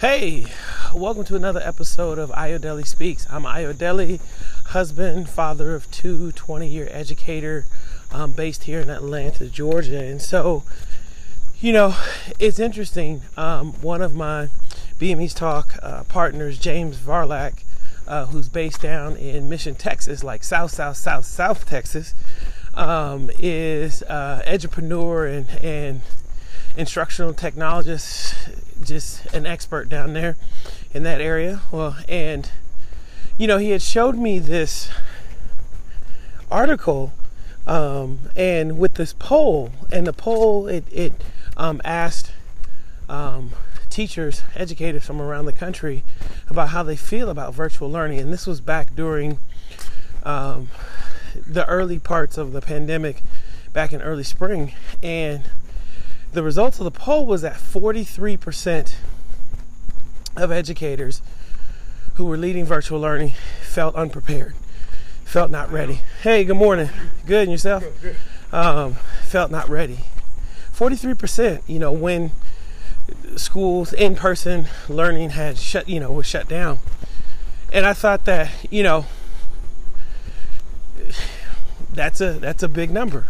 Hey, welcome to another episode of Ayodele Speaks. I'm Ayodele, husband, father of two, 20 year educator um, based here in Atlanta, Georgia. And so, you know, it's interesting. Um, one of my BME's Talk uh, partners, James Varlak, uh, who's based down in Mission, Texas, like South, South, South, South Texas, um, is uh, entrepreneur and, and instructional technologist, just an expert down there in that area. Well, and you know, he had showed me this article um, and with this poll, and the poll it, it um, asked um, teachers, educators from around the country about how they feel about virtual learning, and this was back during um, the early parts of the pandemic, back in early spring, and the results of the poll was that 43% of educators who were leading virtual learning felt unprepared, felt not ready. Hey, good morning. Good, and yourself? Um, felt not ready. 43%, you know, when schools in person learning had shut, you know, was shut down. And I thought that, you know, that's a that's a big number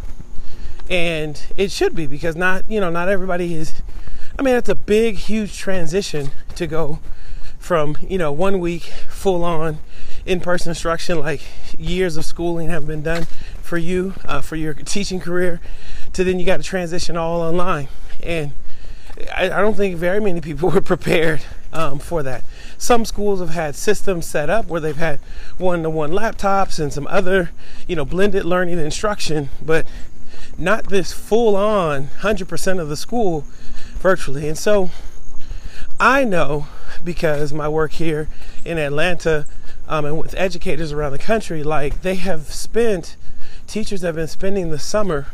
and it should be because not you know not everybody is i mean it's a big huge transition to go from you know one week full on in-person instruction like years of schooling have been done for you uh, for your teaching career to then you got to transition all online. And I, I, don't think very many people were prepared um, for that. Some schools have had systems set up where they've had one-to-one laptops and some other you know blended learning instruction but not this full on 100% of the school virtually. And so I know because my work here in Atlanta um, and with educators around the country, like they have spent, teachers have been spending the summer,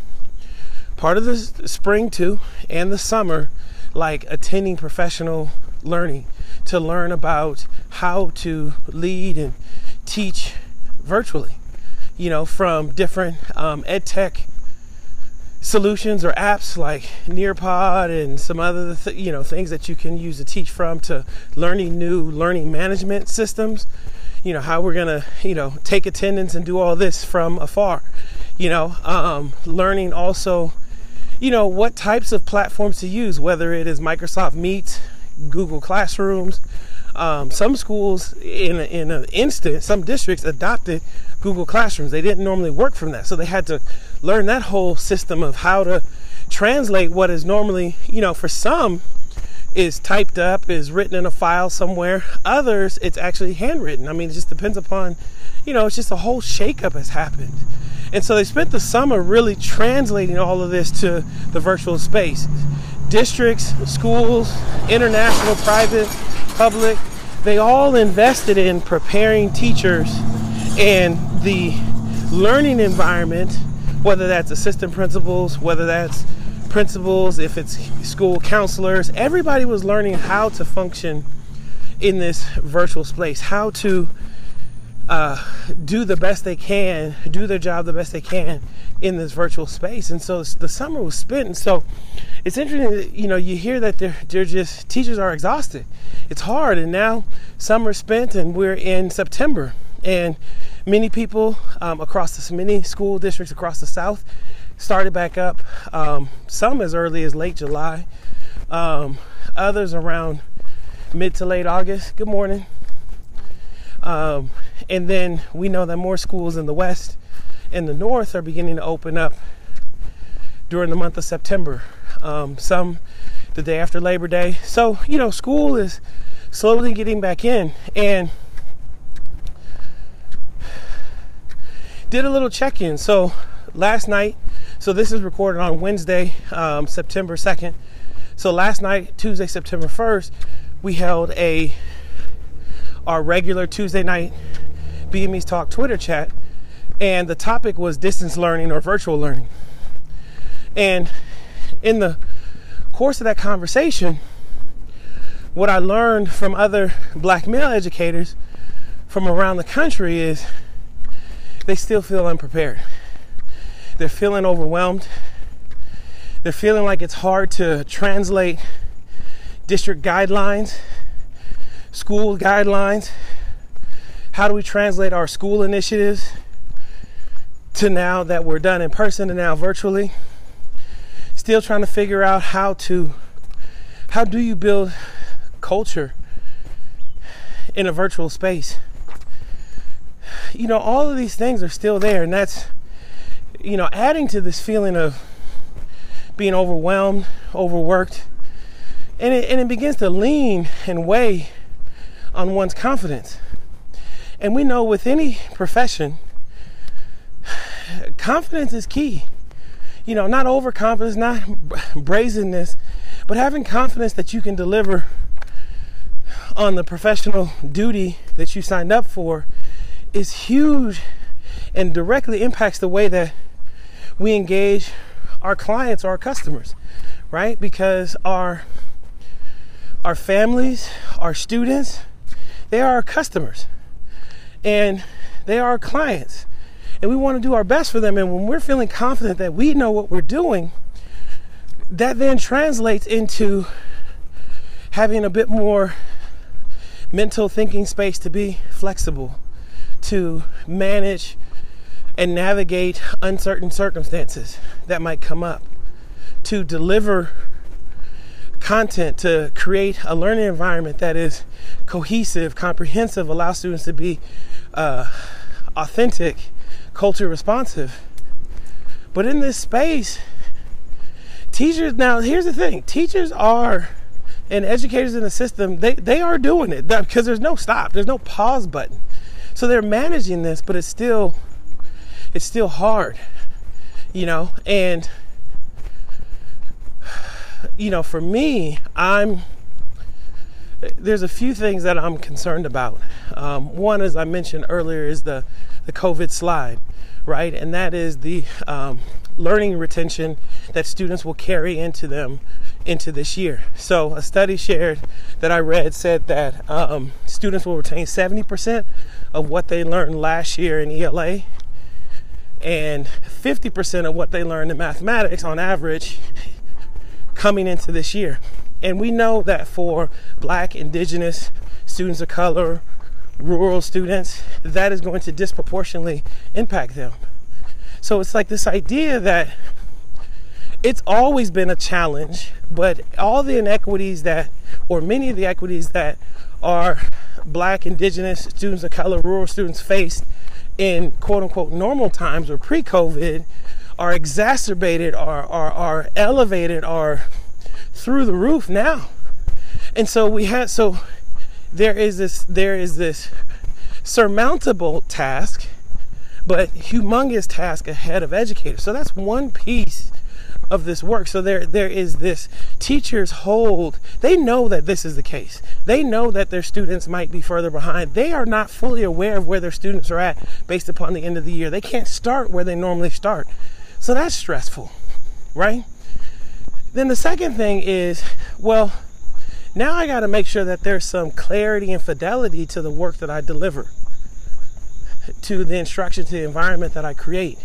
part of the spring too, and the summer, like attending professional learning to learn about how to lead and teach virtually, you know, from different um, ed tech solutions or apps like Nearpod and some other th- you know things that you can use to teach from to learning new learning management systems. You know how we're gonna you know take attendance and do all this from afar. You know um, learning also you know what types of platforms to use whether it is microsoft meet google classrooms. Um, some schools in in an instant some districts adopted google classrooms. They didn't normally work from that so they had to learn that whole system of how to translate what is normally, you know, for some is typed up, is written in a file somewhere. Others, it's actually handwritten. I mean, it just depends upon, you know, it's just a whole shakeup has happened. And so they spent the summer really translating all of this to the virtual space. Districts, schools, international, private, public, they all invested in preparing teachers and the learning environment whether that's assistant principals, whether that's principals, if it's school counselors, everybody was learning how to function in this virtual space, how to uh, do the best they can, do their job the best they can in this virtual space. And so the summer was spent. And so it's interesting, that, you know, you hear that they're, they're just, teachers are exhausted. It's hard. And now summer spent and we're in September. And many people um, across the many school districts across the South started back up. Um, some as early as late July, um, others around mid to late August. Good morning. Um, and then we know that more schools in the West and the North are beginning to open up during the month of September. Um, some the day after Labor Day. So you know, school is slowly getting back in and did a little check in. So last night, so this is recorded on Wednesday, um, September 2nd. So last night, Tuesday, September 1st, we held a our regular Tuesday night BME's Talk Twitter chat, and the topic was distance learning or virtual learning. And in the course of that conversation, what I learned from other black male educators from around the country is they still feel unprepared. They're feeling overwhelmed. They're feeling like it's hard to translate district guidelines school guidelines? How do we translate our school initiatives to now that we're done in person and now virtually? Still trying to figure out how to how do you build culture in a virtual space? You know, all of these things are still there and that's you know, adding to this feeling of being overwhelmed, overworked, and it, and it begins to lean and weigh on one's confidence. And we know with any profession, confidence is key. You know, not overconfidence, not brazenness, but having confidence that you can deliver on the professional duty that you signed up for is huge and directly impacts the way that we engage our clients or our customers, right? Because our our families, our students, they are our customers. And they are our clients. And we want to do our best for them. And when we're feeling confident that we know what we're doing, that then translates into having a bit more mental thinking space to be flexible, to manage and navigate uncertain circumstances that might come up, to deliver content, to create a learning environment that is cohesive, comprehensive, allow students to be uh, authentic, culture responsive. But in this space, teachers now here's the thing. Teachers are and educators in the system they, they are doing it. Because there's no stop. There's no pause button so they're managing this but it's still it's still hard, you know, and you know, for me, I'm there's a few things that I'm concerned about. Um, one, as I mentioned earlier, is the the COVID slide, right, and that is the um, learning retention that students will carry into them into this year. So, a study shared that I read said that um, students will retain 70% of what they learned last year in ELA and 50% of what they learned in mathematics on average coming into this year. And we know that for black, indigenous, students of color, rural students, that is going to disproportionately impact them. So it's like this idea that it's always been a challenge, but all the inequities that, or many of the equities that are black, indigenous, students of color, rural students faced in quote unquote normal times or pre COVID are exacerbated, are, are, are elevated, are through the roof now. And so we had, so there is this, there is this surmountable task, but humongous task ahead of educators. So that's one piece of this work. So there there is this teachers hold they know that this is the case. They know that their students might be further behind. They are not fully aware of where their students are at based upon the end of the year. They can't start where they normally start. So that's stressful, right? Then the second thing is, well, now I got to make sure that there's some clarity and fidelity to the work that I deliver, to the instruction, to the environment that I create.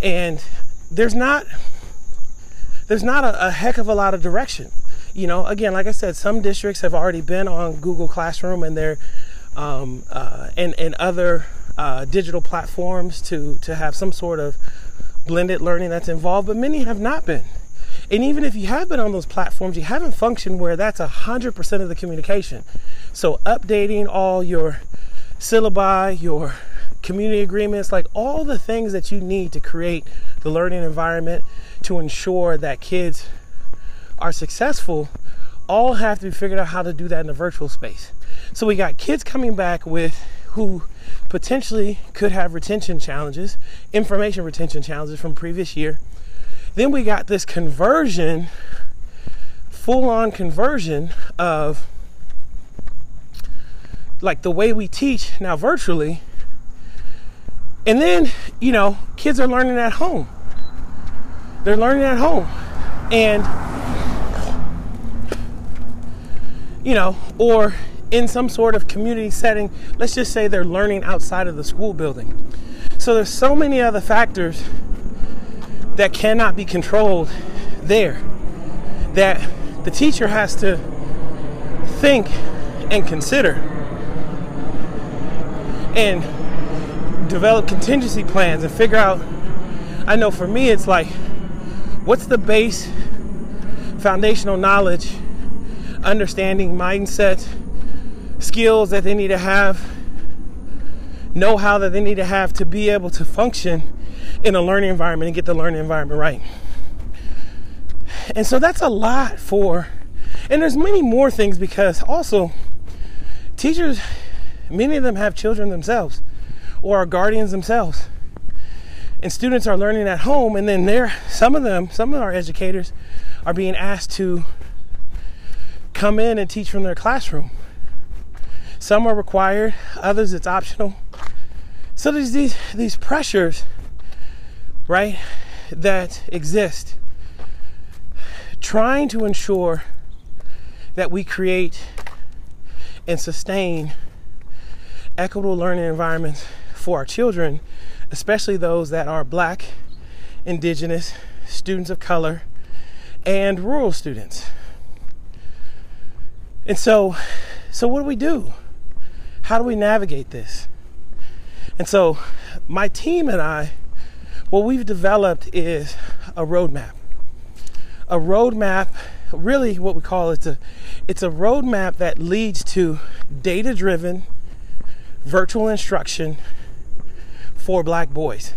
And there's not there's not a, a, heck of a lot of direction. You know, again, like I said, some districts have already been on Google Classroom and their um, uh, and and other uh, digital platforms to to have some sort of blended learning that's involved, but many have not been. And even if you have been on those platforms, you haven't functioned where that's a hundred percent of the communication. So updating all your syllabi, your community agreements, like all the things that you need to create the learning environment to ensure that kids are successful, all have to be figured out how to do that in the virtual space. So we got kids coming back with who potentially could have retention challenges, information retention challenges from previous year. Then we got this conversion, full on conversion of like the way we teach now virtually and then, you know, kids are learning at home. They're learning at home. And, you know, or in some sort of community setting, let's just say they're learning outside of the school building. So there's so many other factors that cannot be controlled there that the teacher has to think and consider and develop contingency plans and figure out I know for me it's like what's the base foundational knowledge, understanding, mindset, skills that they need to have, know how that they need to have to be able to function in a learning environment and get the learning environment right. And so that's a lot for and there's many more things because also teachers many of them have children themselves or are guardians themselves and students are learning at home and then there some of them some of our educators are being asked to come in and teach from their classroom. Some are required others it's optional. So there's these these pressures right that exist trying to ensure that we create and sustain equitable learning environments for our children especially those that are black, indigenous, students of color, and rural students. And so, so what do we do? How do we navigate this? And so, my team and I, what we've developed is a roadmap. A roadmap, really, what we call it's a, it's a roadmap that leads to data-driven virtual instruction for black boys.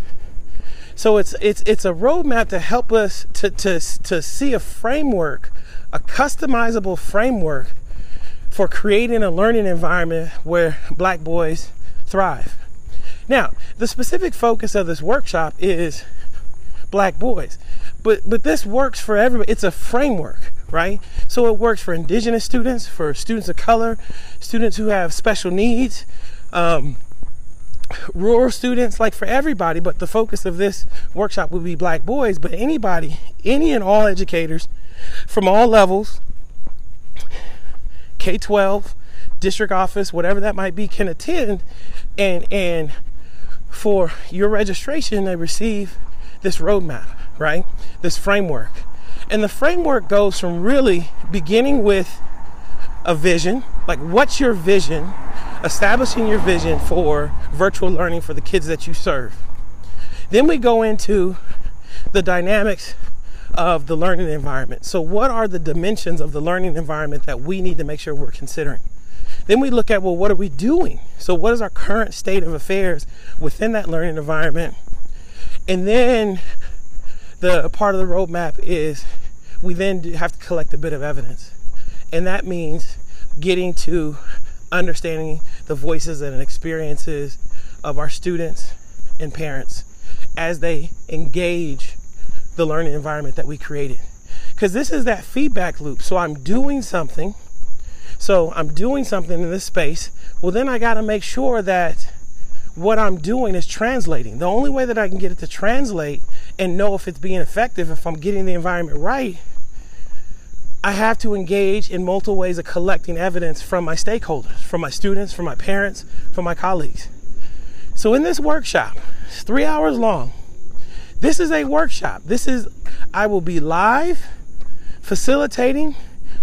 So it's it's it's a roadmap to help us to to to see a framework, a customizable framework for creating a learning environment where black boys thrive. Now, the specific focus of this workshop is black boys. But but this works for everybody. It's a framework, right? So it works for indigenous students, for students of color, students who have special needs, um, rural students, like for everybody, but the focus of this workshop will be black boys, but anybody, any and all educators from all levels, K 12, district office, whatever that might be, can attend and and for your registration they receive this roadmap, right? This framework. And the framework goes from really beginning with a vision, like what's your vision establishing your vision for virtual learning for the kids that you serve. Then we go into the dynamics of the learning environment. So, what are the dimensions of the learning environment that we need to make sure we're considering? Then we look at, well, what are we doing? So, what is our current state of affairs within that learning environment? And then the part of the roadmap is we then have to collect a bit of evidence. And that means getting to understanding the voices and experiences of our students and parents as they engage the learning environment that we created. Because this is that feedback loop. So I'm doing something. So I'm doing something in this space. Well, then I got to make sure that what I'm doing is translating. The only way that I can get it to translate and know if it's being effective, if I'm getting the environment right, I have to engage in multiple ways of collecting evidence from my stakeholders, from my students, from my parents, from my colleagues. So, in this workshop, it's three hours long. This is a workshop. This is, I will be live facilitating.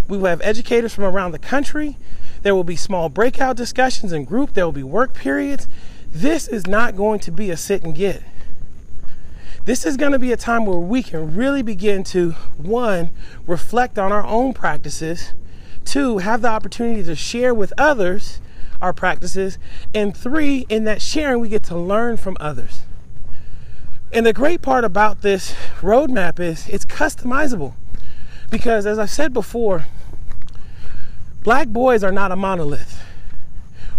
We will have educators from around the country. There will be small breakout discussions in group. There will be work periods. This is not going to be a sit and get this is going to be a time where we can really begin to one reflect on our own practices two have the opportunity to share with others our practices and three in that sharing we get to learn from others. And the great part about this roadmap is it's customizable because as i've said before black boys are not a monolith.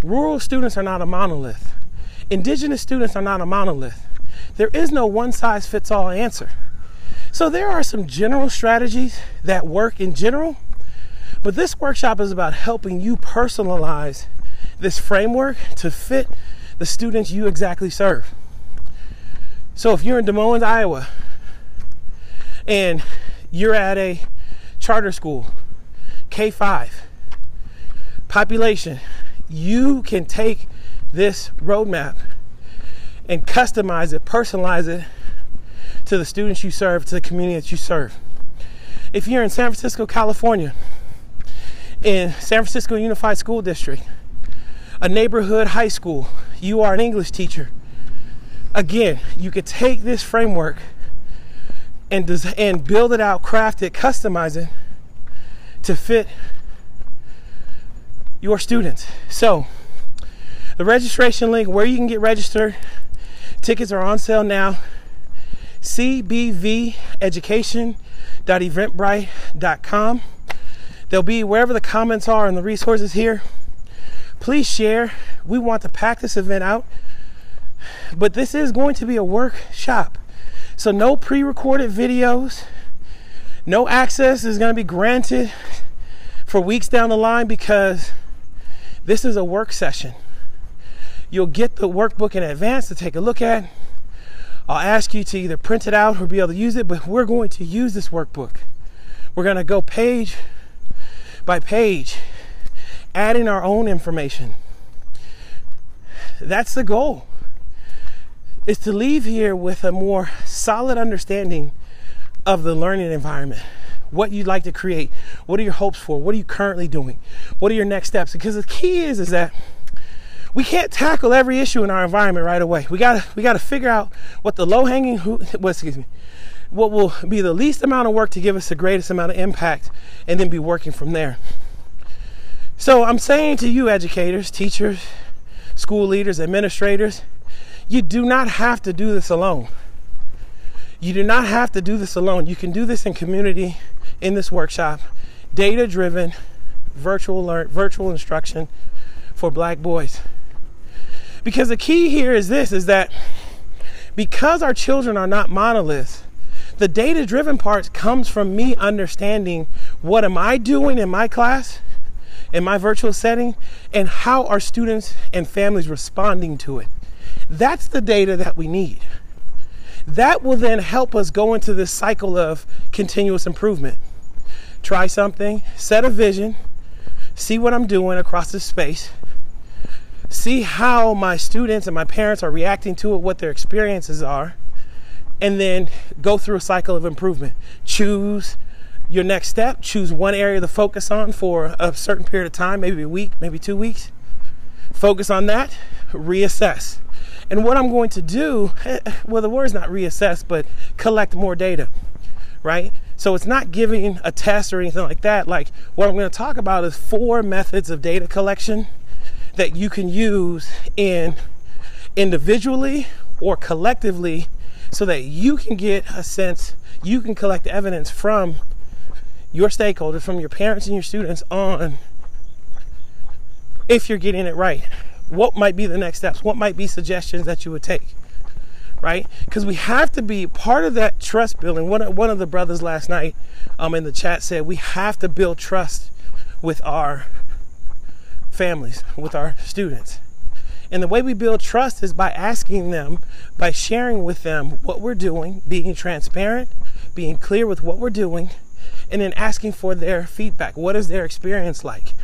Rural students are not a monolith. Indigenous students are not a monolith there is no one size fits all answer. So there are some general strategies that work in general, but this workshop is about helping you personalize this framework to fit the students you exactly serve. So if you're in Des Moines, Iowa, and you're at a charter school, K 5, population, you can take this roadmap and customize it, personalize it to the students you serve, to the community that you serve. If you're in San Francisco, California, in San Francisco Unified School District, a neighborhood high school, you are an English teacher. Again, you could take this framework and, des- and build it out, craft it, customize it to fit your students. So, the registration link where you can get registered, tickets are on sale now. cbveducation.eventbrite.com. They'll be wherever the comments are and the resources here. Please share. We want to pack this event out, but this is going to be a workshop. So, no pre recorded videos, no access is going to be granted for weeks down the line because this is a work session. You'll get the workbook in advance to take a look at. I'll ask you to either print it out or be able to use it, but we're going to use this workbook. We're going to go page by page, adding our own information. That's the goal. Is to leave here with a more solid understanding of the learning environment. What you'd like to create. What are your hopes for? What are you currently doing? What are your next steps? Because the key is is that we can't tackle every issue in our environment right away. We gotta we gotta figure out what the low hanging well, excuse me, what will be the least amount of work to give us the greatest amount of impact, and then be working from there. So I'm saying to you, educators, teachers, school leaders, administrators, you do not have to do this alone. You do not have to do this alone. You can do this in community in this workshop, data driven virtual learn virtual instruction for black boys. Because the key here is this is that because our children are not monoliths, the data driven part comes from me understanding what am I doing in my class, in my virtual setting, and how are students and families responding to it. That's the data that we need. That will then help us go into this cycle of continuous improvement. Try something, set a vision, see what I'm doing across the space, see how my students and my parents are reacting to it, what their experiences are, and then go through a cycle of improvement. Choose your next step, choose one area to focus on for a certain period of time, maybe a week, maybe two weeks. Focus on that, reassess. And what I'm going to do, well, the word is not reassess, but collect more data, right? So it's not giving a test or anything like that. Like what I'm going to talk about is four methods of data collection that you can use in individually or collectively so that you can get a sense, you can collect evidence from your stakeholders, from your parents and your students on if you're getting it right. What might be the next steps? What might be suggestions that you would take? Right? Because we have to be part of that trust building. One, one of the brothers last night um, in the chat said we have to build trust with our families, with our students. And the way we build trust is by asking them, by sharing with them what we're doing, being transparent, being clear with what we're doing, and then asking for their feedback. What is their experience like?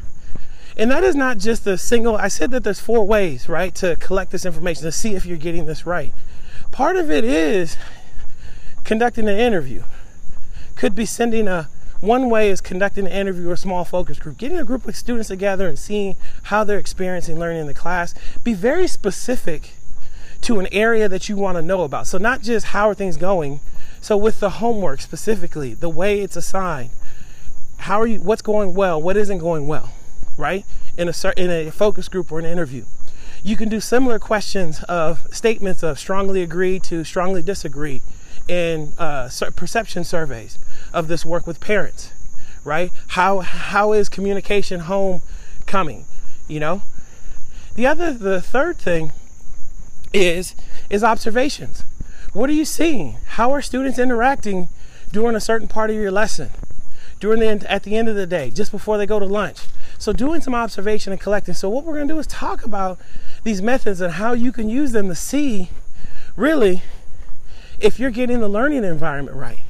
And that is not just a single, I said that there's four ways, right, to collect this information to see if you're getting this right. Part of it is conducting an interview. Could be sending a one way is conducting an interview or small focus group, getting a group of students together and seeing how they're experiencing learning in the class. Be very specific to an area that you want to know about. So, not just how are things going. So, with the homework specifically, the way it's assigned, how are you, what's going well, what isn't going well, right? In a, in a focus group or an interview. You can do similar questions of statements of strongly agree to strongly disagree in uh, perception surveys of this work with parents, right? How how is communication home coming? You know, the other the third thing is is observations. What are you seeing? How are students interacting during a certain part of your lesson? During the at the end of the day, just before they go to lunch. So doing some observation and collecting. So what we're going to do is talk about these methods and how you can use them to see really if you're getting the learning environment right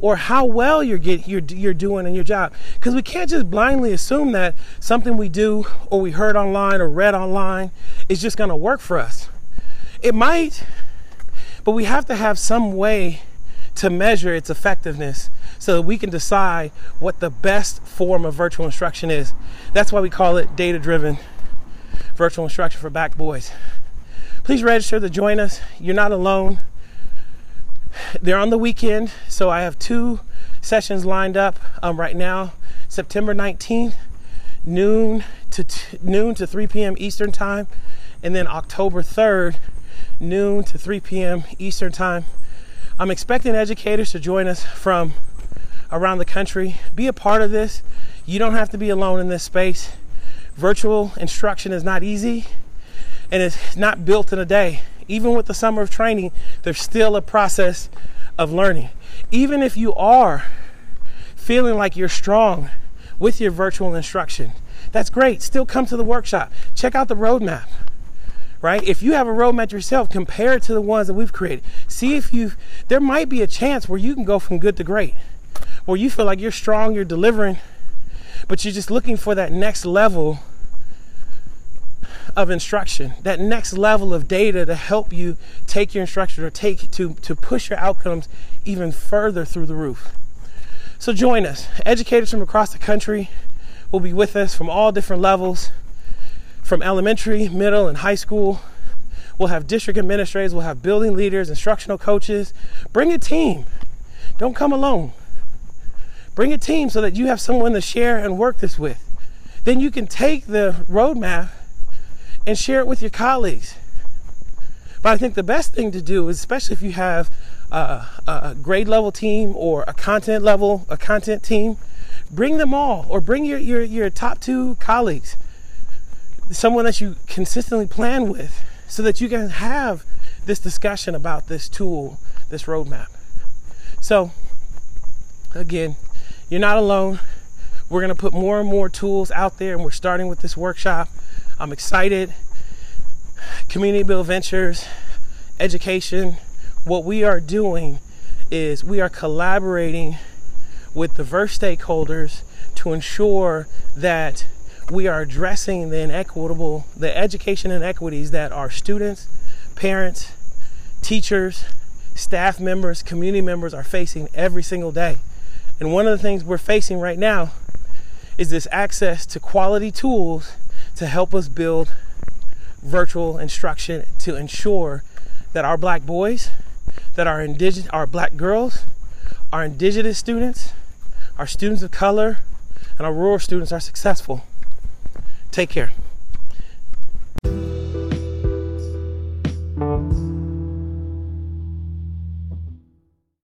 or how well you're getting you're, you're doing in your job because we can't just blindly assume that something we do or we heard online or read online is just going to work for us it might but we have to have some way to measure its effectiveness so that we can decide what the best form of virtual instruction is. That's why we call it data driven virtual instruction for Black boys. Please register to join us. You're not alone. They're on the weekend, so I have two sessions lined up um, right now September 19th, noon to t- noon to 3 p.m. Eastern Time, and then October 3rd, noon to 3 p.m. Eastern Time. I'm expecting educators to join us from around the country. Be a part of this. You don't have to be alone in this space. Virtual instruction is not easy and it's not built in a day. Even with the summer of training, there's still a process of learning. Even if you are feeling like you're strong with your virtual instruction, that's great. Still come to the workshop. Check out the roadmap right? If you have a roadmap yourself, compare it to the ones that we've created. See if you, there might be a chance where you can go from good to great, where you feel like you're strong, you're delivering, but you're just looking for that next level of instruction, that next level of data to help you take your instruction or take to, to push your outcomes even further through the roof. So join us. Educators from across the country will be with us from all different levels from elementary, middle, and high school. We'll have district administrators, we'll have building leaders, instructional coaches. Bring a team. Don't come alone. Bring a team so that you have someone to share and work this with. Then you can take the roadmap and share it with your colleagues. But I think the best thing to do is, especially if you have a, a, grade level team or a content level, a content team, bring them all or bring your, your, your top two colleagues someone that you consistently plan with so that you can have this discussion about this tool, this roadmap. So, again, you're not alone. We're going to put more and more tools out there, and we're starting with this workshop. I'm excited. Community Build Ventures, education. What we are doing is we are collaborating with diverse stakeholders to ensure that we are addressing the inequitable, the education inequities that our students, parents, teachers, staff members, community members are facing every single day. And one of the things we're facing right now is this access to quality tools to help us build virtual instruction to ensure that our black boys, that our indigenous, our black girls, our indigenous students, our students of color, and our rural students are successful. Take care.